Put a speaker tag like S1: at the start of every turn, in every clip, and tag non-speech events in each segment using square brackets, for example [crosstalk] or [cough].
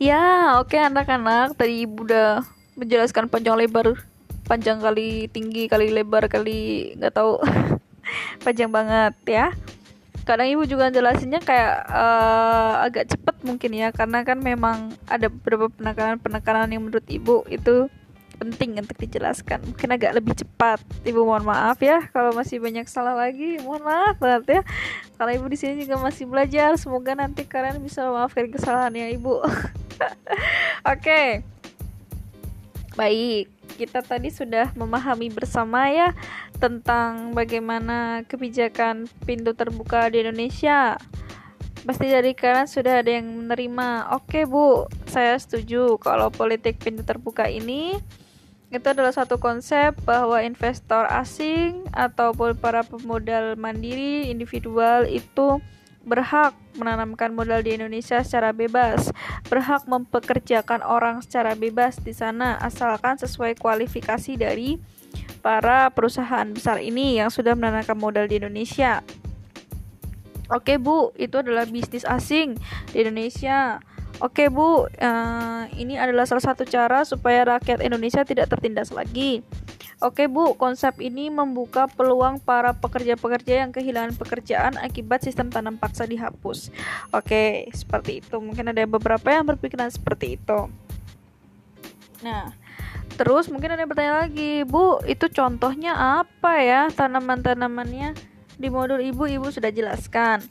S1: Ya, oke anak-anak, tadi ibu udah menjelaskan panjang lebar, panjang kali tinggi kali lebar kali nggak tahu, [laughs] panjang banget ya. Kadang ibu juga jelasinnya kayak uh, agak cepet mungkin ya, karena kan memang ada beberapa penekanan-penekanan yang menurut ibu itu penting untuk dijelaskan. Mungkin agak lebih cepat. Ibu mohon maaf ya kalau masih banyak salah lagi mohon maaf banget ya. Kalau ibu di sini juga masih belajar semoga nanti kalian bisa memaafkan kesalahan ya ibu [laughs] [laughs] oke. Baik kita tadi sudah memahami bersama ya tentang bagaimana kebijakan pintu terbuka di Indonesia. Pasti dari kalian sudah ada yang menerima. Oke bu. Saya setuju kalau politik pintu terbuka ini itu adalah satu konsep bahwa investor asing ataupun para pemodal mandiri individual itu berhak menanamkan modal di Indonesia secara bebas, berhak mempekerjakan orang secara bebas di sana asalkan sesuai kualifikasi dari para perusahaan besar ini yang sudah menanamkan modal di Indonesia. Oke, Bu, itu adalah bisnis asing di Indonesia. Oke Bu, uh, ini adalah salah satu cara supaya rakyat Indonesia tidak tertindas lagi. Oke Bu, konsep ini membuka peluang para pekerja-pekerja yang kehilangan pekerjaan akibat sistem tanam paksa dihapus. Oke, seperti itu. Mungkin ada beberapa yang berpikiran seperti itu. Nah, terus mungkin ada yang bertanya lagi, Bu, itu contohnya apa ya tanaman-tanamannya? Di modul Ibu, Ibu sudah jelaskan.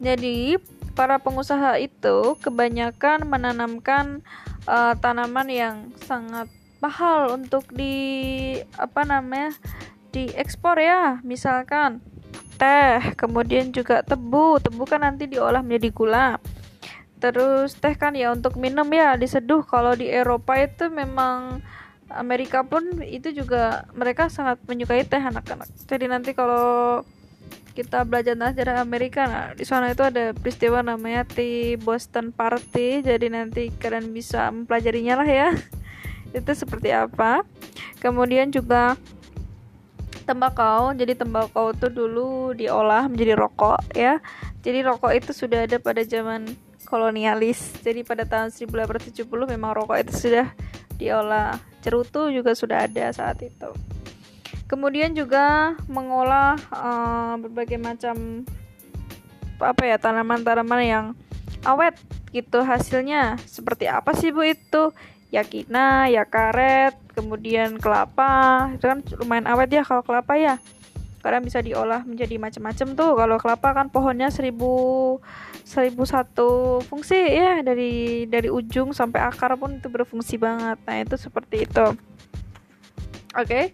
S1: Jadi, para pengusaha itu kebanyakan menanamkan uh, tanaman yang sangat mahal untuk di apa namanya diekspor ya. Misalkan teh kemudian juga tebu. Tebu kan nanti diolah menjadi gula. Terus teh kan ya untuk minum ya diseduh. Kalau di Eropa itu memang Amerika pun itu juga mereka sangat menyukai teh anak-anak. Jadi nanti kalau kita belajar sejarah Amerika nah di sana itu ada peristiwa namanya di Boston Party. Jadi nanti kalian bisa mempelajarinya lah ya itu seperti apa? Kemudian juga tembakau. Jadi tembakau itu dulu diolah menjadi rokok ya. Jadi rokok itu sudah ada pada zaman kolonialis. Jadi pada tahun 1870 memang rokok itu sudah diolah. Cerutu juga sudah ada saat itu. Kemudian juga mengolah uh, berbagai macam apa ya tanaman-tanaman yang awet gitu hasilnya. Seperti apa sih bu itu yakina ya karet kemudian kelapa. Itu kan lumayan awet ya kalau kelapa ya. Karena bisa diolah menjadi macam-macam tuh. Kalau kelapa kan pohonnya seribu seribu satu fungsi ya. Dari dari ujung sampai akar pun itu berfungsi banget. Nah itu seperti itu. Oke. Okay.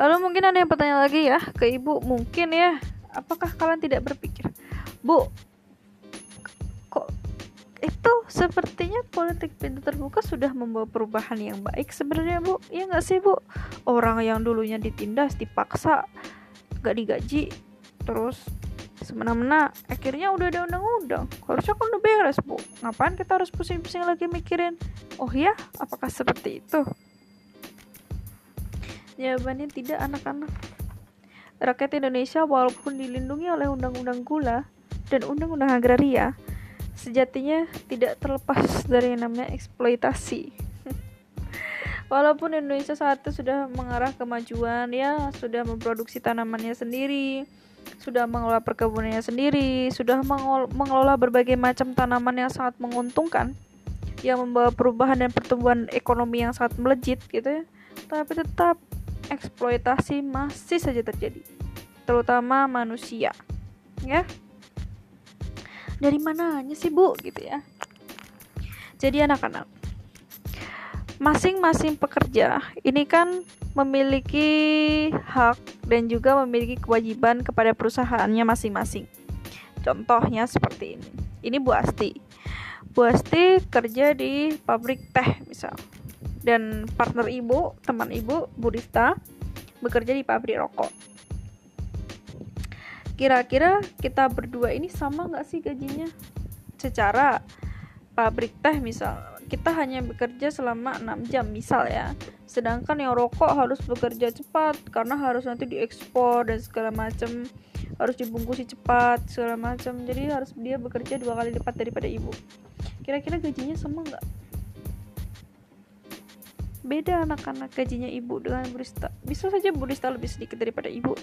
S1: Lalu mungkin ada yang bertanya lagi ya ke ibu, mungkin ya, apakah kalian tidak berpikir, bu, itu sepertinya politik pintu terbuka sudah membawa perubahan yang baik sebenarnya bu, ya nggak sih bu? Orang yang dulunya ditindas, dipaksa, gak digaji, terus semena-mena akhirnya udah ada undang-undang harusnya kan udah beres bu ngapain kita harus pusing-pusing lagi mikirin oh ya apakah seperti itu Jawabannya tidak anak-anak. Rakyat Indonesia walaupun dilindungi oleh undang-undang gula dan undang-undang agraria, sejatinya tidak terlepas dari yang namanya eksploitasi. [laughs] walaupun Indonesia saat itu sudah mengarah kemajuan, ya sudah memproduksi tanamannya sendiri, sudah mengelola perkebunannya sendiri, sudah mengelola berbagai macam tanaman yang sangat menguntungkan, yang membawa perubahan dan pertumbuhan ekonomi yang sangat melejit gitu ya. Tapi tetap eksploitasi masih saja terjadi, terutama manusia. Ya. Dari mananya sih, Bu? gitu ya. Jadi anak-anak, masing-masing pekerja ini kan memiliki hak dan juga memiliki kewajiban kepada perusahaannya masing-masing. Contohnya seperti ini. Ini Bu Asti. Bu Asti kerja di pabrik teh misal dan partner ibu, teman ibu, Burista, bekerja di pabrik rokok. Kira-kira kita berdua ini sama nggak sih gajinya? Secara pabrik teh misal, kita hanya bekerja selama 6 jam misal ya. Sedangkan yang rokok harus bekerja cepat karena harus nanti diekspor dan segala macam harus dibungkusi cepat segala macam jadi harus dia bekerja dua kali lipat daripada ibu kira-kira gajinya sama nggak beda anak-anak gajinya ibu dengan barista. Bisa saja barista lebih sedikit daripada ibu.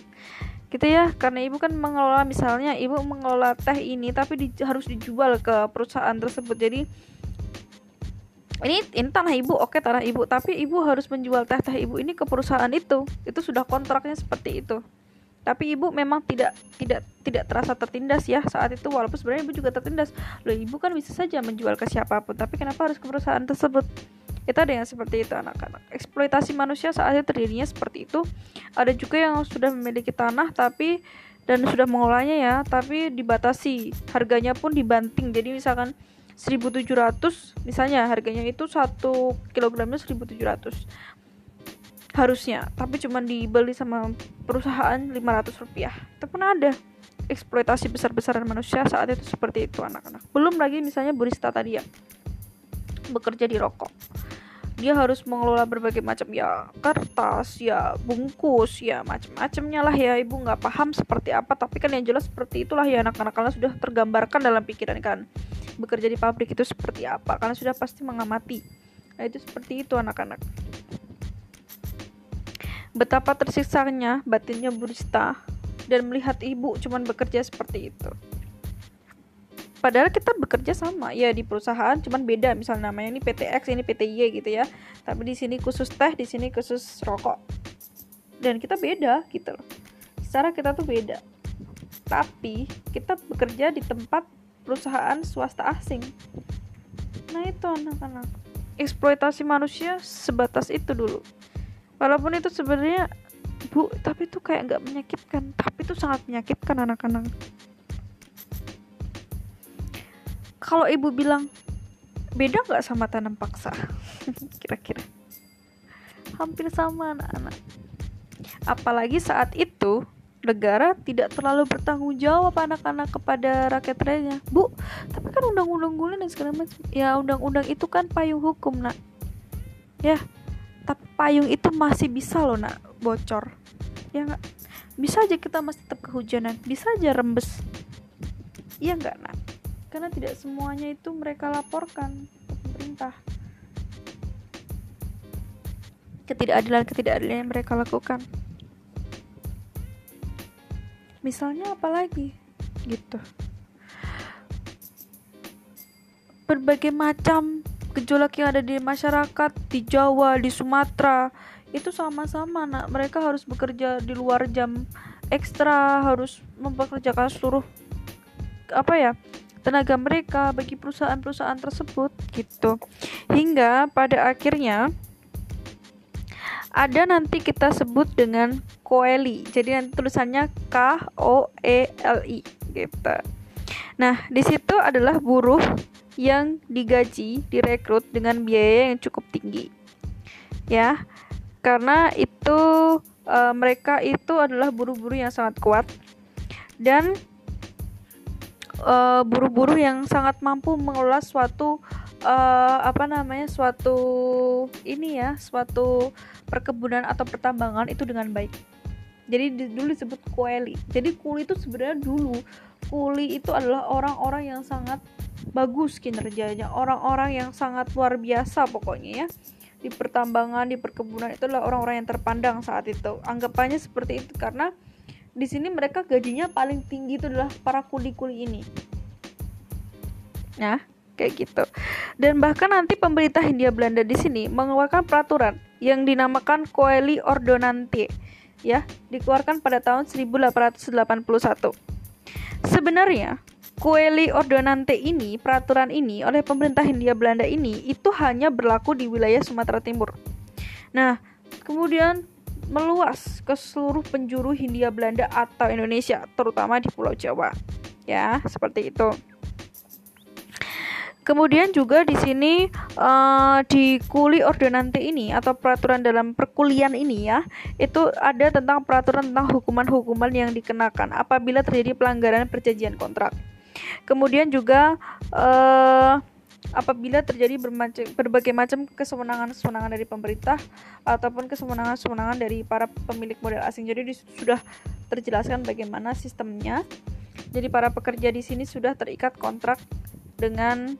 S1: Gitu ya karena ibu kan mengelola misalnya ibu mengelola teh ini tapi di, harus dijual ke perusahaan tersebut. Jadi ini ini tanah ibu oke tanah ibu. Tapi ibu harus menjual teh teh ibu ini ke perusahaan itu. Itu sudah kontraknya seperti itu. Tapi ibu memang tidak tidak tidak terasa tertindas ya saat itu. Walaupun sebenarnya ibu juga tertindas. Loh ibu kan bisa saja menjual ke siapa pun tapi kenapa harus ke perusahaan tersebut itu ada yang seperti itu anak-anak. Eksploitasi manusia saat itu terjadinya seperti itu. Ada juga yang sudah memiliki tanah tapi dan sudah mengolahnya ya tapi dibatasi. Harganya pun dibanting. Jadi misalkan 1700 misalnya harganya itu satu kilogramnya 1700 harusnya tapi cuma dibeli sama perusahaan 500 rupiah. Itu pun ada eksploitasi besar-besaran manusia saat itu seperti itu anak-anak. Belum lagi misalnya barista tadi ya bekerja di rokok. Dia harus mengelola berbagai macam ya kertas ya bungkus ya macam-macamnya lah ya. Ibu nggak paham seperti apa tapi kan yang jelas seperti itulah ya anak-anak kalian sudah tergambarkan dalam pikiran kan. Bekerja di pabrik itu seperti apa? Kalian sudah pasti mengamati. Nah itu seperti itu anak-anak. Betapa tersiksanya batinnya Burista dan melihat ibu cuman bekerja seperti itu. Padahal kita bekerja sama ya di perusahaan, cuman beda misalnya namanya ini PTX, ini PTY gitu ya. Tapi di sini khusus teh, di sini khusus rokok. Dan kita beda gitu loh. Secara kita tuh beda. Tapi kita bekerja di tempat perusahaan swasta asing. Nah itu anak-anak. Eksploitasi manusia sebatas itu dulu walaupun itu sebenarnya bu tapi itu kayak nggak menyakitkan tapi itu sangat menyakitkan anak-anak kalau ibu bilang beda nggak sama tanam paksa? [laughs] Kira-kira. Hampir sama anak-anak. Apalagi saat itu negara tidak terlalu bertanggung jawab anak-anak kepada rakyat rakyatnya bu tapi kan undang-undang gulen dan segala macam. Ya undang-undang itu kan payung hukum nak. Ya tapi payung itu masih bisa loh nak bocor. Ya nggak? Bisa aja kita masih tetap kehujanan. Bisa aja rembes. Iya nggak nak karena tidak semuanya itu mereka laporkan ke pemerintah. Ketidakadilan ketidakadilan yang mereka lakukan. Misalnya apalagi gitu. Berbagai macam gejolak yang ada di masyarakat di Jawa, di Sumatera itu sama-sama nak. Mereka harus bekerja di luar jam ekstra harus mempekerjakan seluruh apa ya tenaga mereka bagi perusahaan-perusahaan tersebut gitu hingga pada akhirnya ada nanti kita sebut dengan koeli jadi nanti tulisannya K O E L I gitu nah di situ adalah buruh yang digaji, direkrut dengan biaya yang cukup tinggi. Ya. Karena itu e, mereka itu adalah buru-buru yang sangat kuat dan e, buru-buru yang sangat mampu mengelola suatu e, apa namanya? suatu ini ya, suatu perkebunan atau pertambangan itu dengan baik. Jadi dulu disebut kueli. Jadi kuli itu sebenarnya dulu kuli itu adalah orang-orang yang sangat bagus kinerjanya orang-orang yang sangat luar biasa pokoknya ya di pertambangan di perkebunan itu adalah orang-orang yang terpandang saat itu anggapannya seperti itu karena di sini mereka gajinya paling tinggi itu adalah para kuli-kuli ini. Nah kayak gitu. Dan bahkan nanti pemerintah Hindia Belanda di sini mengeluarkan peraturan yang dinamakan Coeli Ordonante ya dikeluarkan pada tahun 1881 sebenarnya Kueli Ordonante ini, peraturan ini oleh pemerintah Hindia Belanda ini itu hanya berlaku di wilayah Sumatera Timur. Nah, kemudian meluas ke seluruh penjuru Hindia Belanda atau Indonesia, terutama di Pulau Jawa. Ya, seperti itu. Kemudian juga di sini uh, di Kuli Ordonante ini atau peraturan dalam perkulian ini ya, itu ada tentang peraturan tentang hukuman-hukuman yang dikenakan apabila terjadi pelanggaran perjanjian kontrak. Kemudian juga uh, apabila terjadi berbagai macam kesewenangan-kesewenangan dari pemerintah ataupun kesewenangan-kesewenangan dari para pemilik modal asing. Jadi sudah terjelaskan bagaimana sistemnya. Jadi para pekerja di sini sudah terikat kontrak dengan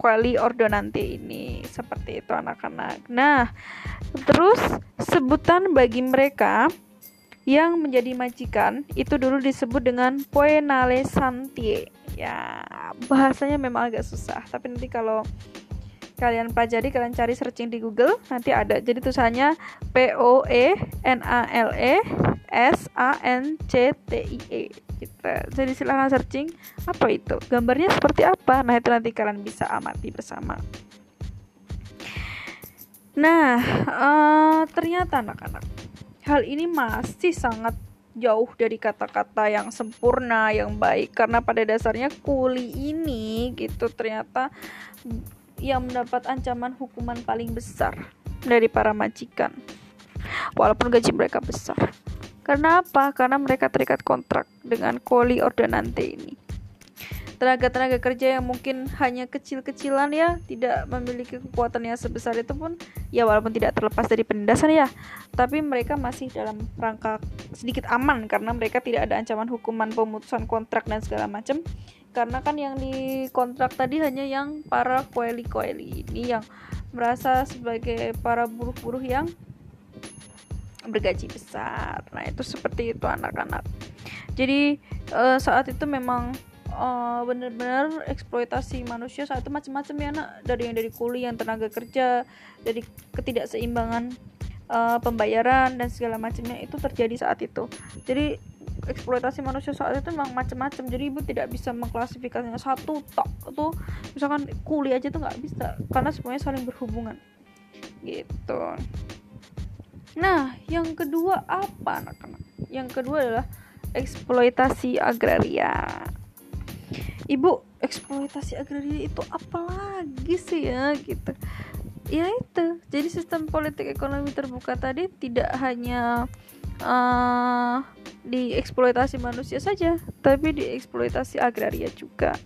S1: quali ordonante ini seperti itu anak-anak. Nah, terus sebutan bagi mereka yang menjadi majikan itu dulu disebut dengan poenale santie. Ya, bahasanya memang agak susah, tapi nanti kalau kalian pelajari kalian cari searching di Google nanti ada. Jadi tulisannya P O E N A L E S A N C T I E gitu. jadi silahkan searching apa itu? Gambarnya seperti apa? Nah itu nanti kalian bisa amati bersama. Nah uh, ternyata anak-anak hal ini masih sangat jauh dari kata-kata yang sempurna yang baik karena pada dasarnya kuli ini gitu ternyata yang mendapat ancaman hukuman paling besar dari para majikan. Walaupun gaji mereka besar. Karena apa? Karena mereka terikat kontrak dengan koli ordonante ini. Tenaga-tenaga kerja yang mungkin hanya kecil-kecilan ya, tidak memiliki kekuatan yang sebesar itu pun ya walaupun tidak terlepas dari penindasan ya, tapi mereka masih dalam rangka sedikit aman karena mereka tidak ada ancaman hukuman pemutusan kontrak dan segala macam karena kan yang di kontrak tadi hanya yang para koeli-koeli ini yang merasa sebagai para buruh-buruh yang bergaji besar. Nah, itu seperti itu anak-anak. Jadi uh, saat itu memang uh, benar-benar eksploitasi manusia saat itu macam-macam ya nak. Dari yang dari kuliah, yang tenaga kerja, dari ketidakseimbangan uh, pembayaran dan segala macamnya itu terjadi saat itu. Jadi eksploitasi manusia saat itu memang macam-macam jadi ibu tidak bisa mengklasifikasinya. Satu tok itu misalkan kuliah aja tuh nggak bisa karena semuanya saling berhubungan. Gitu. Nah yang kedua apa anak-anak? Yang kedua adalah eksploitasi agraria ibu eksploitasi agraria itu apa lagi sih ya gitu ya itu jadi sistem politik ekonomi terbuka tadi tidak hanya uh, dieksploitasi manusia saja, tapi dieksploitasi agraria juga.